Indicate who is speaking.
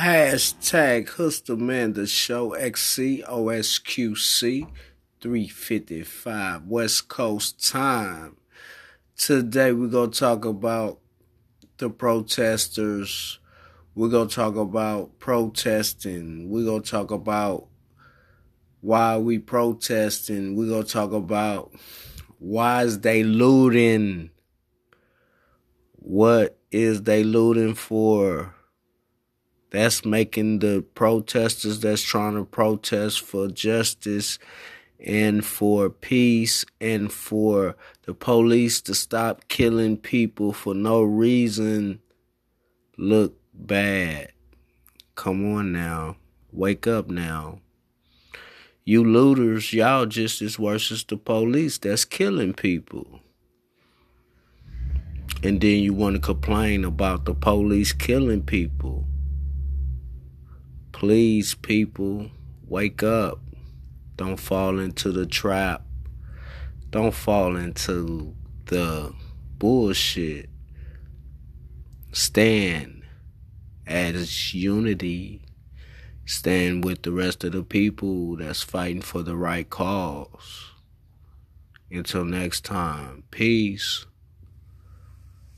Speaker 1: Hashtag Hustamanda Show XCOSQC 355 West Coast time. Today we're going to talk about the protesters. We're going to talk about protesting. We're going to talk about why we protesting. We're going to talk about why is they looting? What is they looting for? That's making the protesters that's trying to protest for justice and for peace and for the police to stop killing people for no reason look bad. Come on now. Wake up now. You looters, y'all just as worse as the police that's killing people. And then you want to complain about the police killing people. Please, people, wake up. Don't fall into the trap. Don't fall into the bullshit. Stand as unity. Stand with the rest of the people that's fighting for the right cause. Until next time, peace.